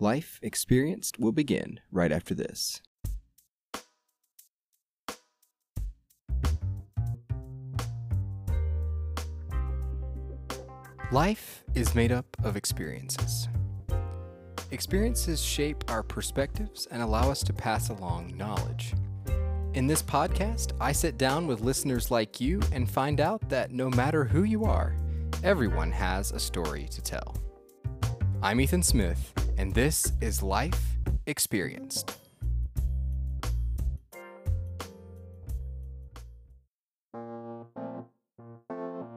Life Experienced will begin right after this. Life is made up of experiences. Experiences shape our perspectives and allow us to pass along knowledge. In this podcast, I sit down with listeners like you and find out that no matter who you are, everyone has a story to tell. I'm Ethan Smith, and this is Life Experienced.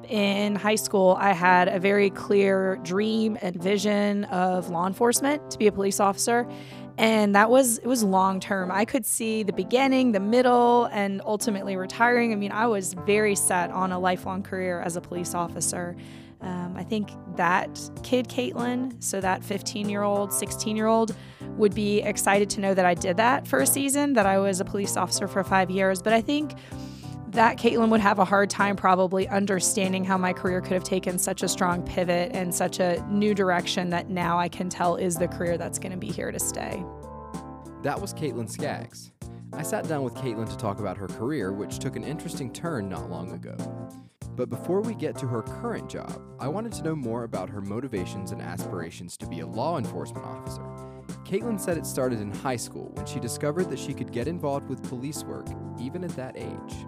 in high school, I had a very clear dream and vision of law enforcement to be a police officer. And that was, it was long term. I could see the beginning, the middle, and ultimately retiring. I mean, I was very set on a lifelong career as a police officer. Um, I think that kid, Caitlin, so that 15 year old, 16 year old, would be excited to know that I did that for a season, that I was a police officer for five years. But I think that Caitlin would have a hard time probably understanding how my career could have taken such a strong pivot and such a new direction that now I can tell is the career that's going to be here to stay. That was Caitlin Skaggs. I sat down with Caitlin to talk about her career, which took an interesting turn not long ago. But before we get to her current job, I wanted to know more about her motivations and aspirations to be a law enforcement officer. Caitlin said it started in high school when she discovered that she could get involved with police work even at that age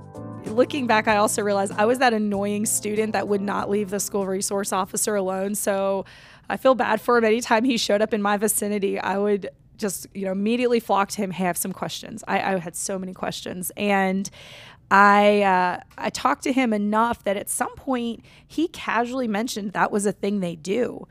looking back, I also realized I was that annoying student that would not leave the school resource officer alone. So I feel bad for him. Anytime he showed up in my vicinity, I would just, you know, immediately flocked to him. Hey, I have some questions. I, I had so many questions. And I uh, I talked to him enough that at some point he casually mentioned that was a thing they do.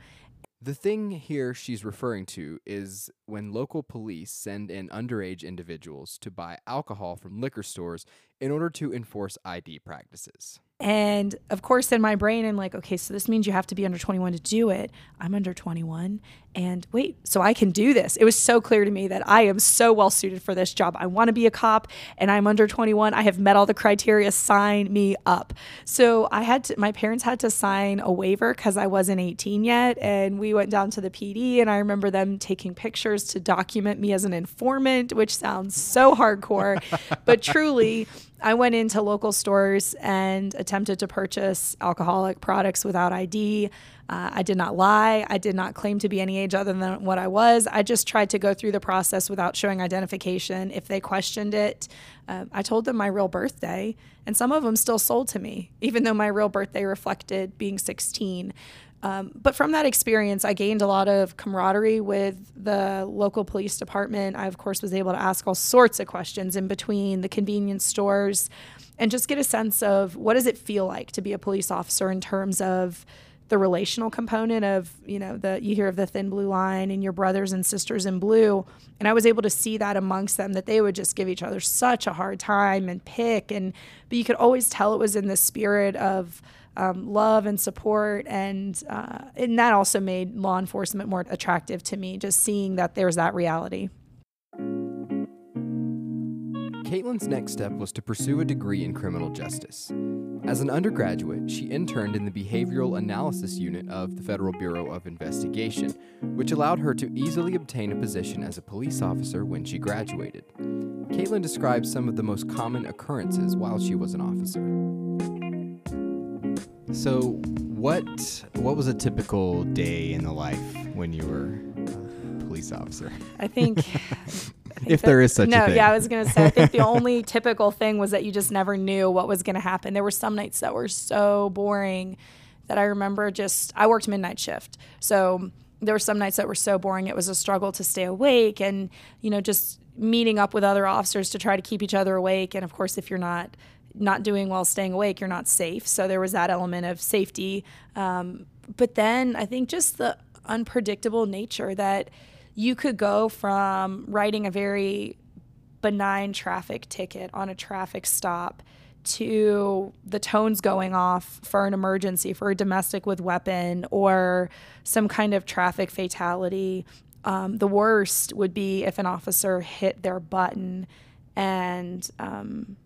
The thing here she's referring to is when local police send in underage individuals to buy alcohol from liquor stores in order to enforce ID practices. And of course, in my brain, I'm like, okay, so this means you have to be under 21 to do it. I'm under 21. And wait, so I can do this. It was so clear to me that I am so well suited for this job. I want to be a cop and I'm under 21. I have met all the criteria. Sign me up. So I had to, my parents had to sign a waiver because I wasn't 18 yet. And we went down to the PD and I remember them taking pictures to document me as an informant, which sounds so hardcore. but truly, I went into local stores and attempted to purchase alcoholic products without ID. Uh, I did not lie. I did not claim to be any age other than what I was. I just tried to go through the process without showing identification. If they questioned it, uh, I told them my real birthday, and some of them still sold to me, even though my real birthday reflected being 16. Um, but from that experience, I gained a lot of camaraderie with the local police department. I, of course, was able to ask all sorts of questions in between the convenience stores and just get a sense of what does it feel like to be a police officer in terms of the relational component of you know the you hear of the thin blue line and your brothers and sisters in blue and i was able to see that amongst them that they would just give each other such a hard time and pick and but you could always tell it was in the spirit of um, love and support, and uh, and that also made law enforcement more attractive to me. Just seeing that there's that reality. Caitlin's next step was to pursue a degree in criminal justice. As an undergraduate, she interned in the Behavioral Analysis Unit of the Federal Bureau of Investigation, which allowed her to easily obtain a position as a police officer when she graduated. Caitlin describes some of the most common occurrences while she was an officer. So, what what was a typical day in the life when you were a police officer? I think, I think if that, there is such no, a thing. No, yeah, I was gonna say. I think the only typical thing was that you just never knew what was gonna happen. There were some nights that were so boring that I remember just I worked midnight shift, so there were some nights that were so boring it was a struggle to stay awake, and you know just meeting up with other officers to try to keep each other awake. And of course, if you're not not doing well staying awake, you're not safe. So there was that element of safety. Um, but then I think just the unpredictable nature that you could go from writing a very benign traffic ticket on a traffic stop to the tones going off for an emergency, for a domestic with weapon, or some kind of traffic fatality. Um, the worst would be if an officer hit their button and um,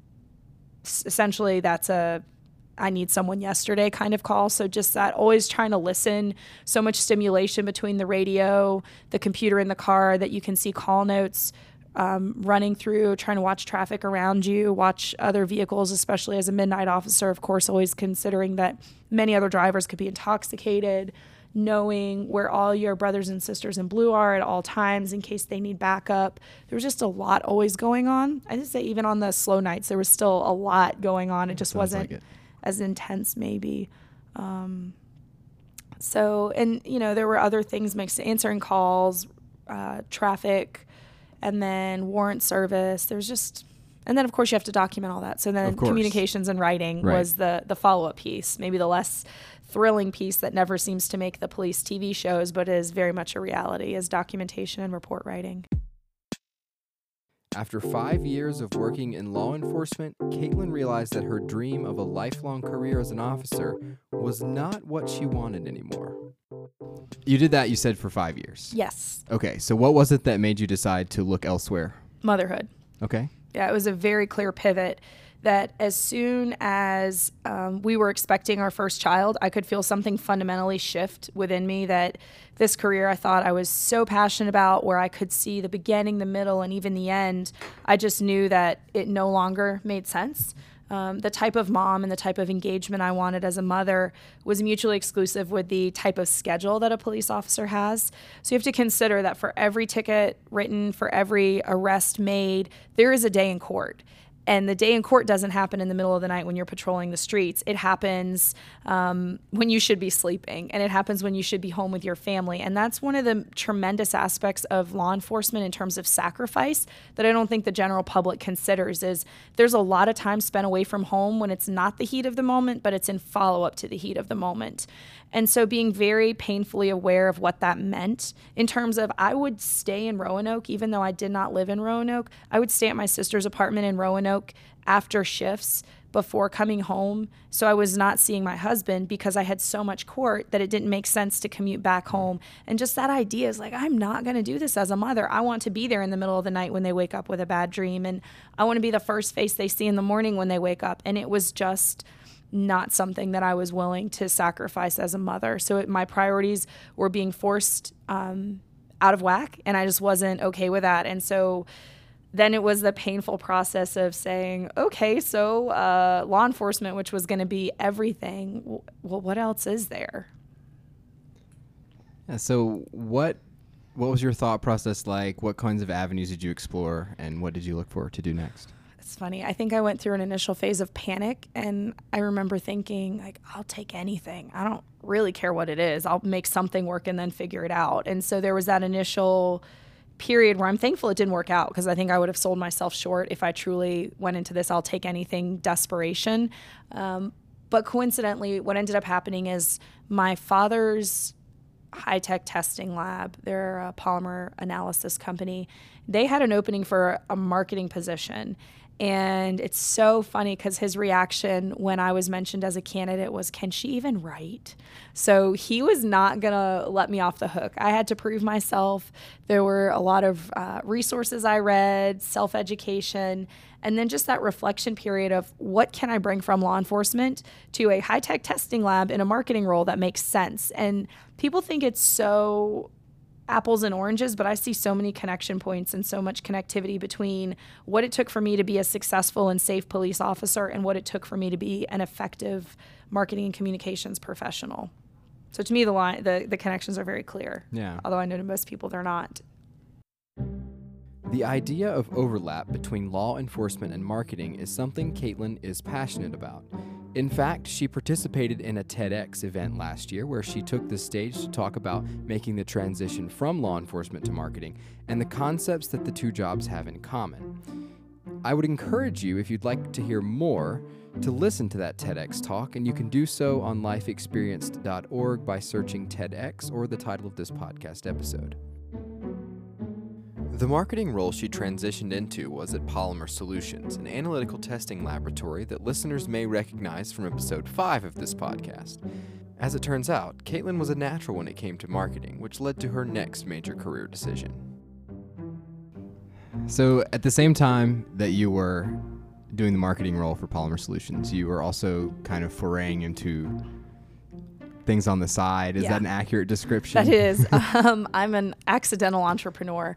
essentially that's a I need someone yesterday kind of call. So just that always trying to listen, so much stimulation between the radio, the computer in the car that you can see call notes um, running through, trying to watch traffic around you, watch other vehicles, especially as a midnight officer, of course, always considering that many other drivers could be intoxicated, knowing where all your brothers and sisters in blue are at all times in case they need backup. There was just a lot always going on. I just say even on the slow nights, there was still a lot going on. It just Sounds wasn't like it. as intense, maybe. Um, so, and you know, there were other things mixed answering calls, uh, traffic, and then warrant service. There's just, and then of course you have to document all that. So then communications and writing Right. was the the follow up piece, maybe the less thrilling piece that never seems to make the police TV shows, but is very much a reality is documentation and report writing. After five years of working in law enforcement, Caitlin realized that her dream of a lifelong career as an officer was not what she wanted anymore. You did that, you said, for five years. Yes, Okay, so what was it that made you decide to look elsewhere? motherhood. Okay. Yeah, it was a very clear pivot that as soon as um, we were expecting our first child, I could feel something fundamentally shift within me that this career I thought I was so passionate about, where I could see the beginning, the middle, and even the end. I just knew that it no longer made sense. Um, the type of mom and the type of engagement I wanted as a mother was mutually exclusive with the type of schedule that a police officer has. So you have to consider that for every ticket written, for every arrest made, there is a day in court. And the day in court doesn't happen in the middle of the night when you're patrolling the streets. It happens um, when you should be sleeping, and it happens when you should be home with your family. And that's one of the tremendous aspects of law enforcement in terms of sacrifice that I don't think the general public considers. Is there's a lot of time spent away from home when it's not the heat of the moment, but it's in follow up to the heat of the moment. And so being very painfully aware of what that meant in terms of I would stay in Roanoke, even though I did not live in Roanoke. I would stay at my sister's apartment in Roanoke after shifts before coming home. So I was not seeing my husband because I had so much court that it didn't make sense to commute back home. And just that idea is like, I'm not going to do this as a mother. I want to be there in the middle of the night when they wake up with a bad dream. And I want to be the first face they see in the morning when they wake up. And it was just not something that I was willing to sacrifice as a mother. So it, my priorities were being forced um, out of whack, and I just wasn't okay with that. And so then it was the painful process of saying, okay, so uh, law enforcement, which was going to be everything, w- well, what else is there? Yeah, so what what was your thought process like? What kinds of avenues did you explore and what did you look for to do next? It's funny. I think I went through an initial phase of panic, and I remember thinking, like, I'll take anything. I don't really care what it is. I'll make something work and then figure it out. And so there was that initial period where I'm thankful it didn't work out because I think I would have sold myself short if I truly went into this I'll take anything desperation. Um, but coincidentally, what ended up happening is my father's high tech testing lab, they're a polymer analysis company, they had an opening for a marketing position. And it's so funny because his reaction when I was mentioned as a candidate was, Can she even write? So he was not going to let me off the hook. I had to prove myself. There were a lot of uh, resources I read, self education, and then just that reflection period of what can I bring from law enforcement to a high tech testing lab in a marketing role that makes sense. And people think it's so apples and oranges, but I see so many connection points and so much connectivity between what it took for me to be a successful and safe police officer and what it took for me to be an effective marketing and communications professional. So to me, the line, the, the connections are very clear. Yeah. Although I know to most people they're not. The idea of overlap between law enforcement and marketing is something Caitlin is passionate about. In fact, she participated in a TEDx event last year where she took the stage to talk about making the transition from law enforcement to marketing and the concepts that the two jobs have in common. I would encourage you, if you'd like to hear more, to listen to that TEDx talk, and you can do so on lifeexperienced.org by searching TEDx or the title of this podcast episode. The marketing role she transitioned into was at Polymer Solutions, an analytical testing laboratory that listeners may recognize from episode 5 of this podcast. As it turns out, Caitlin was a natural when it came to marketing, which led to her next major career decision. So, at the same time that you were doing the marketing role for Polymer Solutions, you were also kind of foraying into things on the side. Is Yeah. that an accurate description? That is. um, I'm an accidental entrepreneur.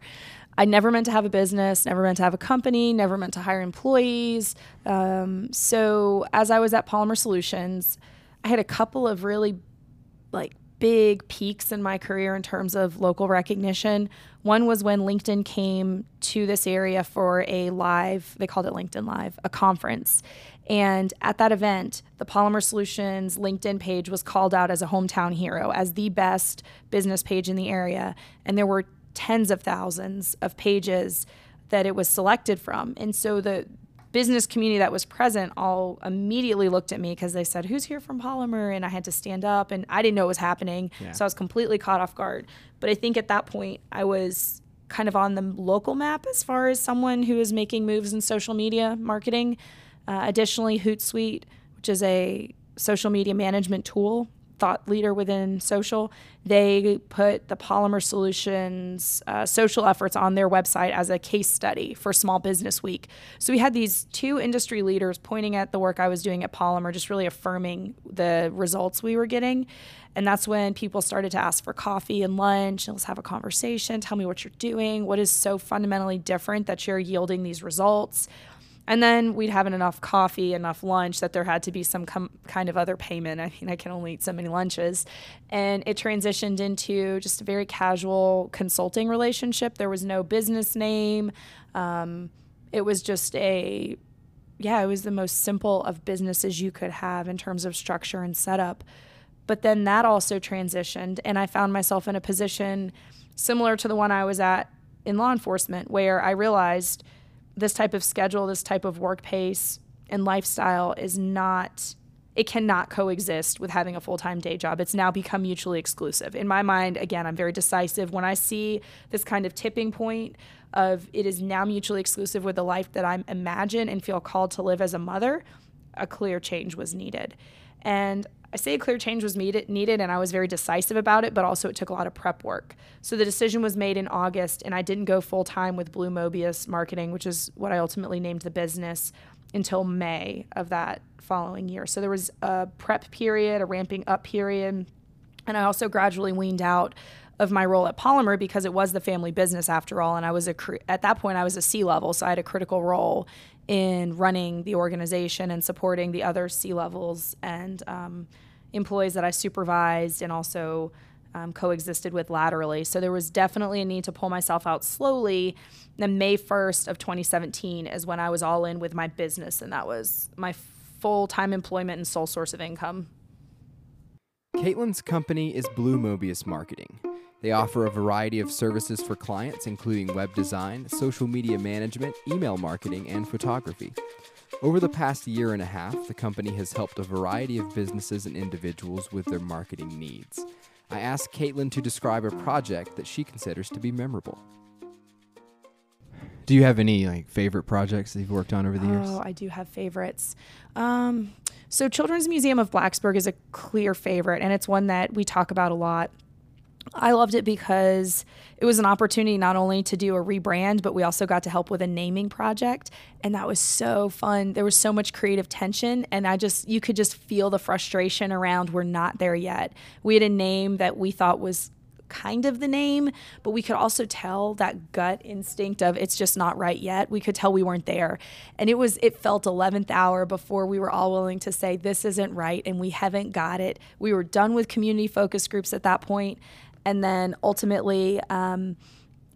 I never meant to have a business, never meant to have a company, never meant to hire employees. Um, so as I was at Polymer Solutions, I had a couple of really like big peaks in my career in terms of local recognition. One was when LinkedIn came to this area for a live, they called it LinkedIn Live, a conference. And at that event, the Polymer Solutions LinkedIn page was called out as a hometown hero, as the best business page in the area. And there were tens of thousands of pages that it was selected from. And so the business community that was present all immediately looked at me because they said, Who's here from Polymer? And I had to stand up and I didn't know what was happening. Yeah. So I was completely caught off guard. But I think at that point, I was kind of on the local map as far as someone who is making moves in social media marketing. Uh, additionally, Hootsuite, which is a social media management tool, thought leader within social, they put the Polymer Solutions uh, social efforts on their website as a case study for Small Business Week. So we had these two industry leaders pointing at the work I was doing at Polymer, just really affirming the results we were getting. And that's when people started to ask for coffee and lunch. Let's have a conversation. Tell me what you're doing. What is so fundamentally different that you're yielding these results? And then we'd have enough coffee, enough lunch that there had to be some com- kind of other payment. I mean, I can only eat so many lunches. And it transitioned into just a very casual consulting relationship. There was no business name. Um, it was just a, yeah, it was the most simple of businesses you could have in terms of structure and setup. But then that also transitioned, and I found myself in a position similar to the one I was at in law enforcement, where I realized this type of schedule, this type of work pace and lifestyle is not, it cannot coexist with having a full time day job. It's now become mutually exclusive. In my mind, again, I'm very decisive. When I see this kind of tipping point of it is now mutually exclusive with the life that I imagine and feel called to live as a mother, a clear change was needed. And I say a clear change was needed, and I was very decisive about it, but also it took a lot of prep work. So the decision was made in August, and I didn't go full time with Blue Mobius Marketing, which is what I ultimately named the business, until May of that following year. So there was a prep period, a ramping up period, and I also gradually weaned out of my role at Polymer because it was the family business after all, and I was a at that point I was a C level, so I had a critical role in running the organization and supporting the other C levels and um, employees that I supervised and also um, coexisted with laterally. So there was definitely a need to pull myself out slowly. Then May 1st of 2017 is when I was all in with my business, and that was my full time employment and sole source of income. Caitlin's company is Blue Mobius Marketing. They offer a variety of services for clients, including web design, social media management, email marketing, and photography. Over the past year and a half, the company has helped a variety of businesses and individuals with their marketing needs. I asked Caitlin to describe a project that she considers to be memorable. Do you have any like favorite projects that you've worked on over the years? Oh, I do have favorites. Um, so, Children's Museum of Blacksburg is a clear favorite, and it's one that we talk about a lot. I loved it because it was an opportunity not only to do a rebrand, but we also got to help with a naming project. And that was so fun. There was so much creative tension. And I just, you could just feel the frustration around we're not there yet. We had a name that we thought was kind of the name, but we could also tell that gut instinct of it's just not right yet. We could tell we weren't there. And it was, it felt 11th hour before we were all willing to say, this isn't right and we haven't got it. We were done with community focus groups at that point. And then ultimately, um,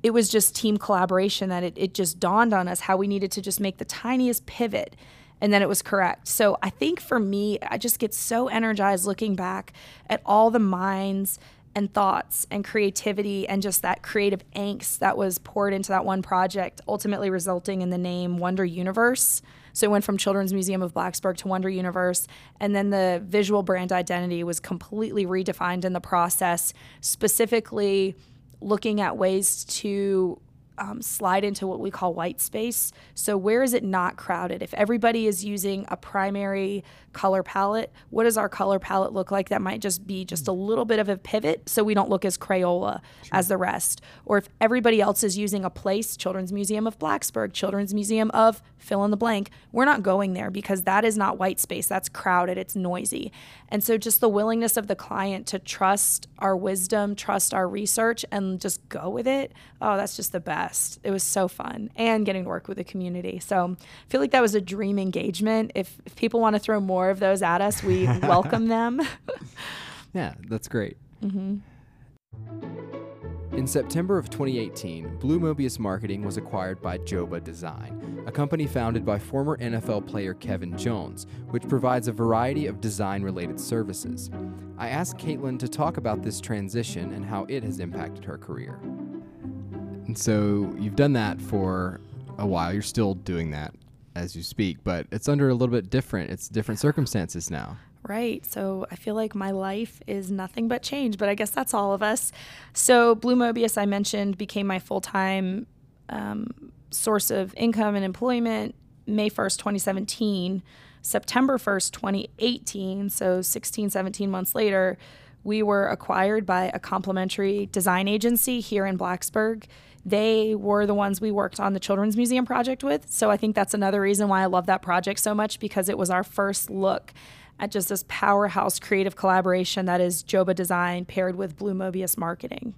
it was just team collaboration that it, it just dawned on us how we needed to just make the tiniest pivot and then it was correct. So I think for me, I just get so energized looking back at all the minds and thoughts and creativity and just that creative angst that was poured into that one project, ultimately resulting in the name Wonder Universe. So it went from Children's Museum of Blacksburg to Wonder Universe. And then the visual brand identity was completely redefined in the process, specifically looking at ways to um, slide into what we call white space. So, where is it not crowded? If everybody is using a primary color palette, what does our color palette look like? That might just be just a little bit of a pivot so we don't look as Crayola sure. as the rest. Or if everybody else is using a place, Children's Museum of Blacksburg, Children's Museum of fill in the blank, we're not going there because that is not white space. That's crowded, it's noisy. And so, just the willingness of the client to trust our wisdom, trust our research, and just go with it. Oh, that's just the best. It was so fun and getting to work with the community. So, I feel like that was a dream engagement. If, if people want to throw more of those at us, we welcome them. yeah, that's great. Mm-hmm. In September of 2018, Blue Mobius Marketing was acquired by Joba Design, a company founded by former NFL player Kevin Jones, which provides a variety of design related services. I asked Caitlin to talk about this transition and how it has impacted her career. And so you've done that for a while. You're still doing that as you speak, but it's under a little bit different. It's different circumstances now. Right. So I feel like my life is nothing but change, but I guess that's all of us. So Blue Mobius, I mentioned, became my full time um, source of income and employment May 1st, 2017. September 1st, 2018, so 16, 17 months later, we were acquired by a complementary design agency here in Blacksburg. They were the ones we worked on the Children's Museum project with. So I think that's another reason why I love that project so much because it was our first look at just this powerhouse creative collaboration that is Joba Design paired with Blue Mobius Marketing.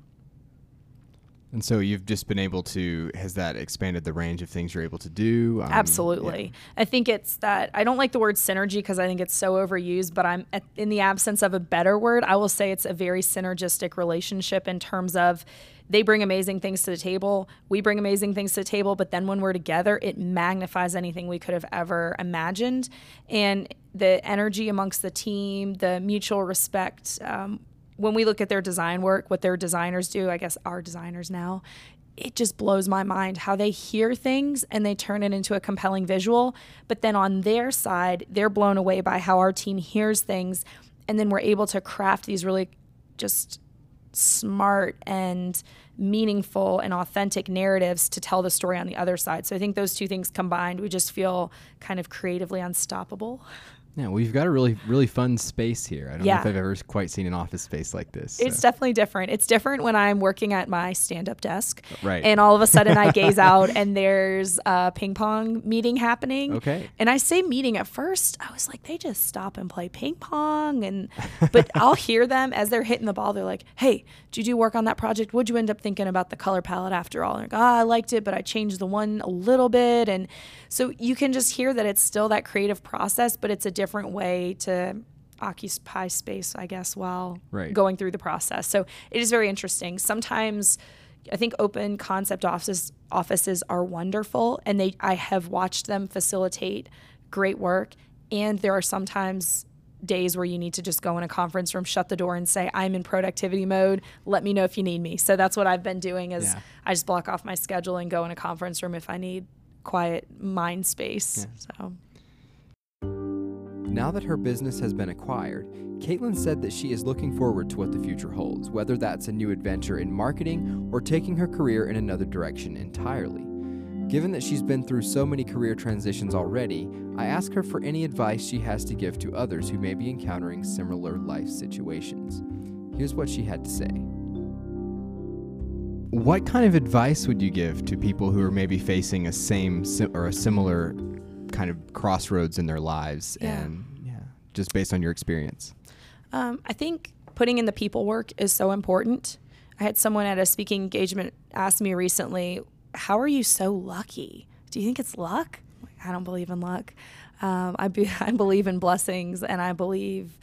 And so you've just been able to, has that expanded the range of things you're able to do? Um, Absolutely. Yeah. I think it's that, I don't like the word synergy because I think it's so overused, but I'm, in the absence of a better word, I will say it's a very synergistic relationship in terms of they bring amazing things to the table. We bring amazing things to the table, but then when we're together, it magnifies anything we could have ever imagined. And the energy amongst the team, the mutual respect. Um, when we look at their design work, what their designers do, I guess our designers now, it just blows my mind how they hear things and they turn it into a compelling visual. But then on their side, they're blown away by how our team hears things. And then we're able to craft these really just smart and meaningful and authentic narratives to tell the story on the other side. So I think those two things combined, we just feel kind of creatively unstoppable. Yeah, we've got a really, really fun space here. I don't yeah. know if I've ever quite seen an office space like this. It's definitely different. It's different when I'm working at my stand up desk. Uh, right. And all of a sudden I gaze out and there's a ping pong meeting happening. Okay. And I say meeting at first, I was like, they just stop and play ping pong. And, but I'll hear them as they're hitting the ball. They're like, hey, did you work on that project? What'd you end up thinking about the color palette after all? And like, oh, I liked it, but I changed the one a little bit. And so you can just hear that it's still that creative process, but it's a different way to occupy space, I guess, while right. going through the process. So it is very interesting. Sometimes I think open concept offices offices are wonderful and they I have watched them facilitate great work and there are sometimes days where you need to just go in a conference room, shut the door and say, I'm in productivity mode. Let me know if you need me. So that's what I've been doing is yeah. I just block off my schedule and go in a conference room if I need quiet mind space. Yeah. So now that her business has been acquired, Caitlin said that she is looking forward to what the future holds, whether that's a new adventure in marketing or taking her career in another direction entirely. Given that she's been through so many career transitions already, I ask her for any advice she has to give to others who may be encountering similar life situations. Here's what she had to say. What kind of advice would you give to people who are maybe facing a same or a similar kind of crossroads in their lives yeah. and yeah, just based on your experience? Um, I think putting in the people work is so important. I had someone at a speaking engagement ask me recently, How are you so lucky? Do you think it's luck? I don't believe in luck. Um, I, be, I believe in blessings and I believe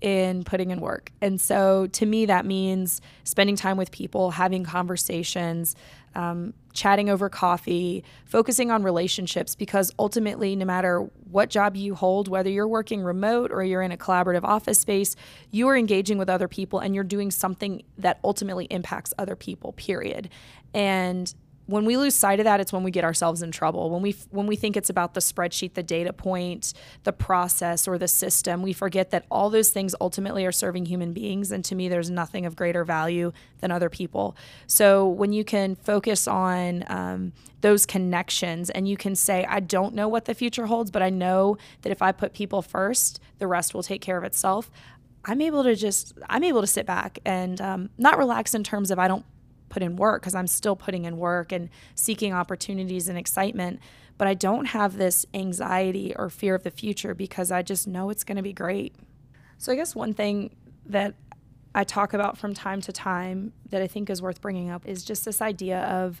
in putting in work. And so to me, that means spending time with people, having conversations, um, chatting over coffee, focusing on relationships, because ultimately, no matter what job you hold, whether you're working remote or you're in a collaborative office space, you are engaging with other people and you're doing something that ultimately impacts other people, period. And when we lose sight of that it's when we get ourselves in trouble. When we when we think it's about the spreadsheet the data point the process or the system we forget that all those things ultimately are serving human beings and to me there's nothing of greater value than other people. So when you can focus on um, those connections and you can say i don't know what the future holds but i know that if i put people first the rest will take care of itself i'm able to just i'm able to sit back and um, not relax in terms of i don't put in work because I'm still putting in work and seeking opportunities and excitement. But I don't have this anxiety or fear of the future because I just know it's going to be great. So I guess one thing that I talk about from time to time that I think is worth bringing up is just this idea of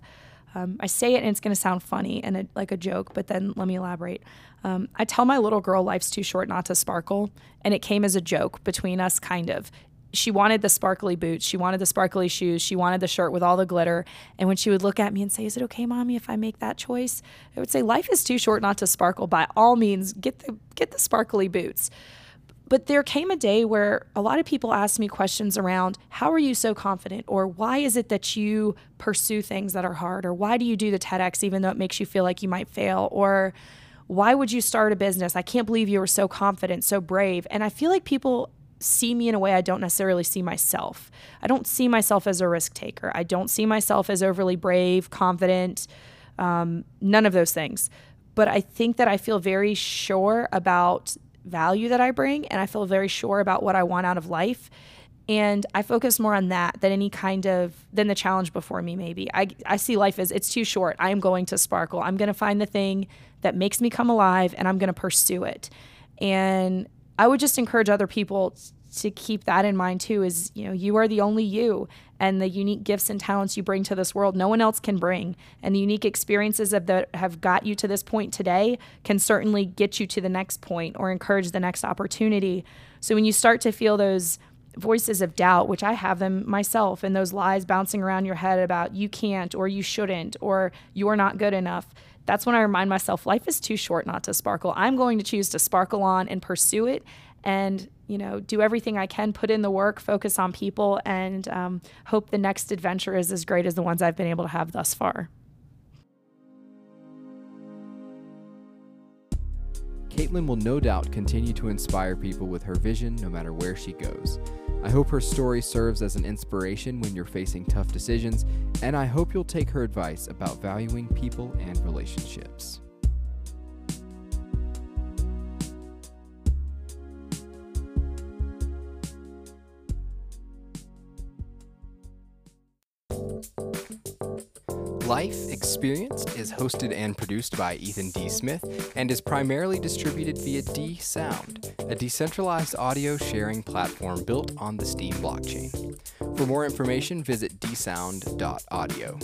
um, I say it and it's going to sound funny and it, like a joke, but then let me elaborate. Um, I tell my little girl life's too short not to sparkle, and it came as a joke between us, kind of she wanted the sparkly boots, she wanted the sparkly shoes, she wanted the shirt with all the glitter. And when she would look at me and say, "Is it okay, mommy, if I make that choice?" I would say, "Life is too short not to sparkle. By all means, get the get the sparkly boots." But there came a day where a lot of people asked me questions around, "How are you so confident?" or "Why is it that you pursue things that are hard?" or "Why do you do the TEDx even though it makes you feel like you might fail?" or why would you start a business? I can't believe you were so confident, so brave. And I feel like people see me in a way I don't necessarily see myself. I don't see myself as a risk taker. I don't see myself as overly brave, confident, um, none of those things. But I think that I feel very sure about value that I bring, and I feel very sure about what I want out of life. And I focus more on that than any kind of than the challenge before me. Maybe I I see life as it's too short. I am going to sparkle. I'm going to find the thing that makes me come alive, and I'm going to pursue it. And I would just encourage other people to keep that in mind too is you know you are the only you and the unique gifts and talents you bring to this world no one else can bring. And the unique experiences that have got you to this point today can certainly get you to the next point or encourage the next opportunity. So when you start to feel those voices of doubt which i have them myself and those lies bouncing around your head about you can't or you shouldn't or you're not good enough that's when I remind myself life is too short not to sparkle. I'm going to choose to sparkle on and pursue it and, you know, do everything I can, put in the work, focus on people, and um, hope the next adventure is as great as the ones I've been able to have thus far. Caitlin will no doubt continue to inspire people with her vision no matter where she goes. I hope her story serves as an inspiration when you're facing tough decisions, and I hope you'll take her advice about valuing people and relationships. Life Experienced is hosted and produced by Ethan D. Smith and is primarily distributed via D Sound, a decentralized audio sharing platform built on the Steem blockchain. For more information, visit dsound.audio.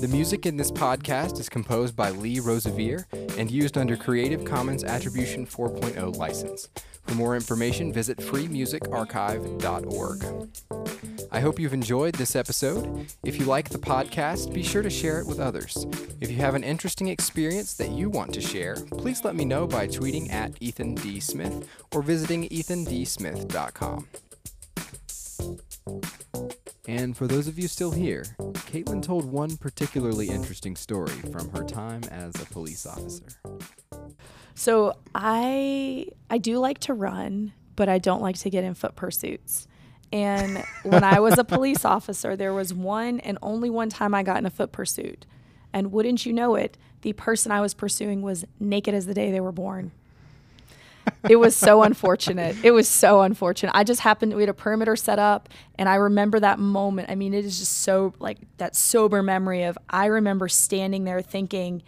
The music in this podcast is composed by Lee Rosevere and used under Creative Commons Attribution 4.0 license. For more information, visit freemusicarchive.org. I hope you've enjoyed this episode. If you like the podcast, be sure to share it with others. If you have an interesting experience that you want to share, please let me know by tweeting at Ethan D. Smith or visiting ethandsmith.com. And for those of you still here, Caitlin told one particularly interesting story from her time as a police officer. So I I do like to run, but I don't like to get in foot pursuits. And when I was a police officer, there was one and only one time I got in a foot pursuit. And wouldn't you know it, the person I was pursuing was naked as the day they were born. it was so unfortunate. It was so unfortunate. I just happened, we had a perimeter set up, and I remember that moment. I mean, it is just so like that sober memory of I remember standing there thinking,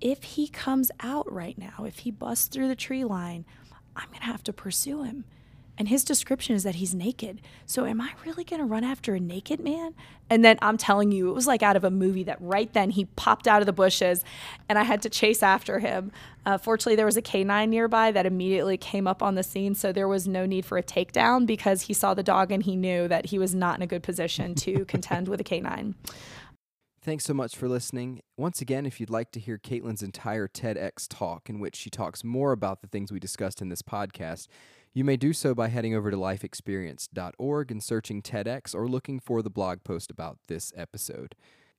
if he comes out right now, if he busts through the tree line, I'm going to have to pursue him and his description is that he's naked. So am I really going to run after a naked man? And then I'm telling you, it was like out of a movie that right then he popped out of the bushes and I had to chase after him. Uh, fortunately, there was a canine nearby that immediately came up on the scene. So there was no need for a takedown because he saw the dog and he knew that he was not in a good position to contend with a canine. Thanks so much for listening. Once again, if you'd like to hear Caitlin's entire TEDx talk, in which she talks more about the things we discussed in this podcast, you may do so by heading over to lifeexperience.org and searching TEDx or looking for the blog post about this episode.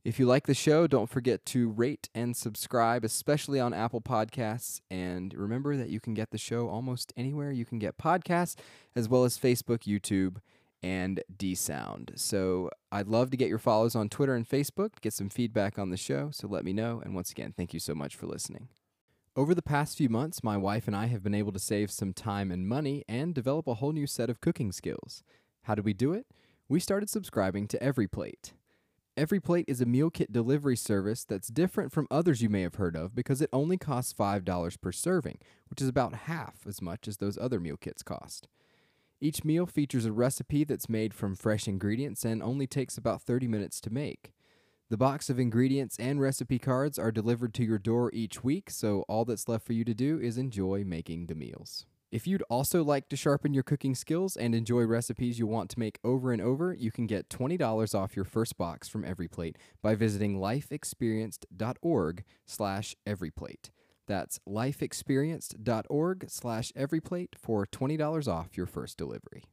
If you like the show, don't forget to rate and subscribe, especially on Apple Podcasts. And remember that you can get the show almost anywhere you can get podcasts, as well as Facebook, YouTube, and D Sound. So I'd love to get your follows on Twitter and Facebook, get some feedback on the show. So let me know. And once again, thank you so much for listening. Over the past few months, my wife and I have been able to save some time and money and develop a whole new set of cooking skills. How did we do it? We started subscribing to EveryPlate. EveryPlate is a meal kit delivery service that's different from others you may have heard of because it only costs $5 per serving, which is about half as much as those other meal kits cost. Each meal features a recipe that's made from fresh ingredients and only takes about 30 minutes to make. The box of ingredients and recipe cards are delivered to your door each week, so all that's left for you to do is enjoy making the meals. If you'd also like to sharpen your cooking skills and enjoy recipes you want to make over and over, you can get $20 off your first box from EveryPlate by visiting lifeexperienced.org slash everyplate. That's lifeexperienced.org slash everyplate for $20 off your first delivery.